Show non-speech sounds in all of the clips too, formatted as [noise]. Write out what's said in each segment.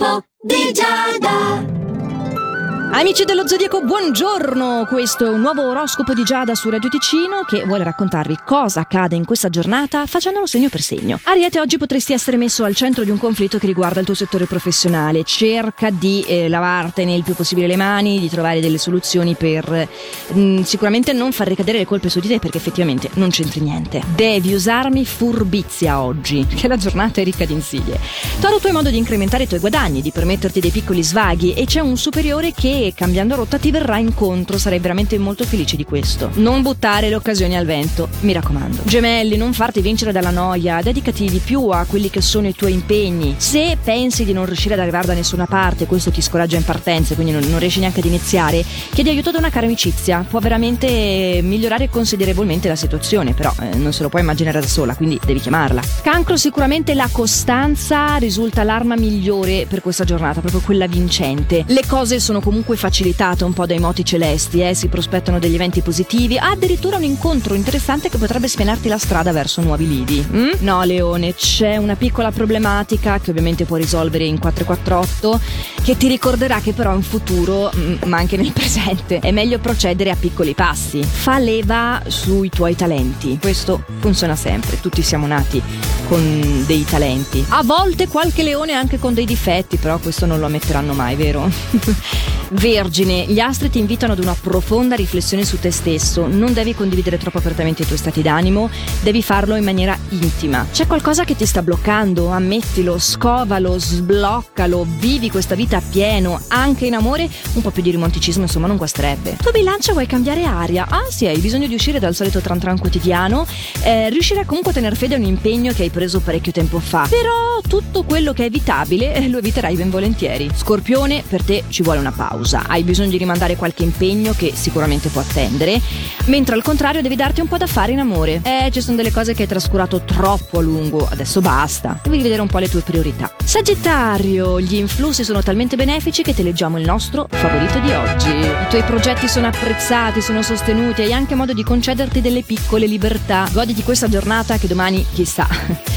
L'oroscopo di Giada. Amici dello Zodiaco, buongiorno! Questo è un nuovo oroscopo di Giada su Radio Ticino che vuole raccontarvi cosa accade in questa giornata facendolo segno per segno. Ariete, oggi potresti essere messo al centro di un conflitto che riguarda il tuo settore professionale. Cerca di eh, lavartene il più possibile le mani, di trovare delle soluzioni per mh, mm, sicuramente non far ricadere le colpe su di te perché effettivamente non c'entri niente. Devi usarmi furbizia oggi, [laughs] che la giornata è ricca di insidie. Toro, tu hai modo di incrementare i tuoi guadagni, di permetterti dei piccoli svaghi e c'è un superiore che cambiando rotta ti verrà incontro, sarei veramente molto felice di questo. Non buttare le occasioni al vento, mi raccomando. Gemelli, non farti vincere dalla noia, dedicati di più a quelli che sono i tuoi impegni. Se pensi di non riuscire ad arrivare da nessuna parte, questo ti scoraggia in partenza, quindi non, non riesci neanche ad iniziare, chiedi aiuto da una cara amicizia, può veramente migliorare considerevolmente la situazione, però eh, non se lo puoi immaginare da sola, quindi devi chiamarla. Cancro, sicuramente la costanza risulta l'arma migliore per questa giornata, proprio quella vincente. Le cose sono comunque comunque facilitata un po' dai moti celesti, eh? si prospettano degli eventi positivi, ha addirittura un incontro interessante che potrebbe spianarti la strada verso nuovi lidi. Mm? No, Leone, c'è una piccola problematica che ovviamente puoi risolvere in 448, che ti ricorderà che però in futuro, mm, ma anche nel [laughs] presente, è meglio procedere a piccoli passi. Fa leva sui tuoi talenti. Questo funziona sempre, tutti siamo nati con dei talenti. A volte qualche leone anche con dei difetti, però questo non lo ammetteranno mai, vero? [laughs] Vergine, gli astri ti invitano ad una profonda riflessione su te stesso. Non devi condividere troppo apertamente i tuoi stati d'animo, devi farlo in maniera intima. C'è qualcosa che ti sta bloccando? Ammettilo, scovalo, sbloccalo, vivi questa vita a pieno, anche in amore. Un po' più di romanticismo, insomma, non guasterebbe. Tu bilancia vuoi cambiare aria? Ah, sì, hai bisogno di uscire dal solito tran tran quotidiano. Eh, riuscirai comunque a tenere fede a un impegno che hai preso parecchio tempo fa. Però tutto quello che è evitabile eh, lo eviterai ben volentieri. Scorpione, per te ci vuole una pausa hai bisogno di rimandare qualche impegno che sicuramente può attendere, mentre al contrario devi darti un po' da fare in amore. Eh, ci sono delle cose che hai trascurato troppo a lungo, adesso basta, devi vedere un po' le tue priorità. Sagittario, gli influssi sono talmente benefici che ti leggiamo il nostro favorito di oggi. I tuoi progetti sono apprezzati, sono sostenuti, hai anche modo di concederti delle piccole libertà. Goditi questa giornata che domani, chissà. [laughs]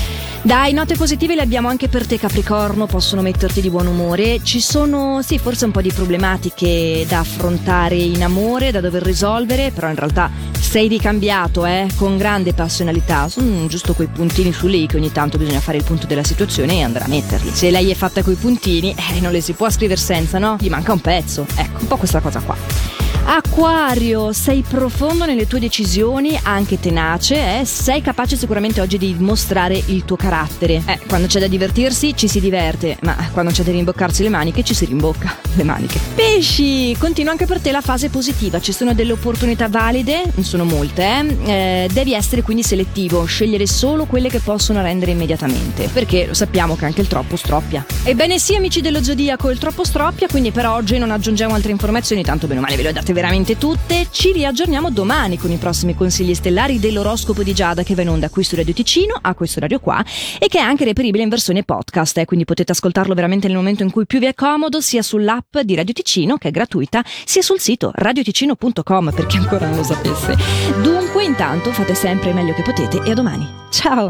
Dai, note positive le abbiamo anche per te Capricorno, possono metterti di buon umore. Ci sono, sì, forse un po' di problematiche da affrontare in amore, da dover risolvere, però in realtà sei ricambiato, eh, con grande passionalità. Sono giusto quei puntini su lei che ogni tanto bisogna fare il punto della situazione e andare a metterli. Se lei è fatta coi puntini, eh, non le si può scrivere senza, no? Gli manca un pezzo. Ecco, un po' questa cosa qua. Acquario, sei profondo nelle tue decisioni, anche tenace, eh? sei capace sicuramente oggi di mostrare il tuo carattere. Eh, quando c'è da divertirsi ci si diverte, ma quando c'è da rimboccarsi le maniche ci si rimbocca le maniche. Pesci, continua anche per te la fase positiva, ci sono delle opportunità valide, non sono molte, eh? Eh, devi essere quindi selettivo, scegliere solo quelle che possono rendere immediatamente, perché lo sappiamo che anche il troppo stroppia. Ebbene sì amici dello Zodiaco, il troppo stroppia, quindi per oggi non aggiungiamo altre informazioni, tanto bene o male ve le ho date veramente tutte. Ci riaggiorniamo domani con i prossimi consigli stellari dell'oroscopo di Giada che va in onda qui su Radio Ticino, a questo radio qua, e che è anche reperibile in versione podcast, eh, quindi potete ascoltarlo veramente nel momento in cui più vi è comodo, sia sull'app di Radio Ticino, che è gratuita, sia sul sito radioticino.com, per chi ancora non lo sapesse. Dunque, intanto fate sempre il meglio che potete e a domani. Ciao!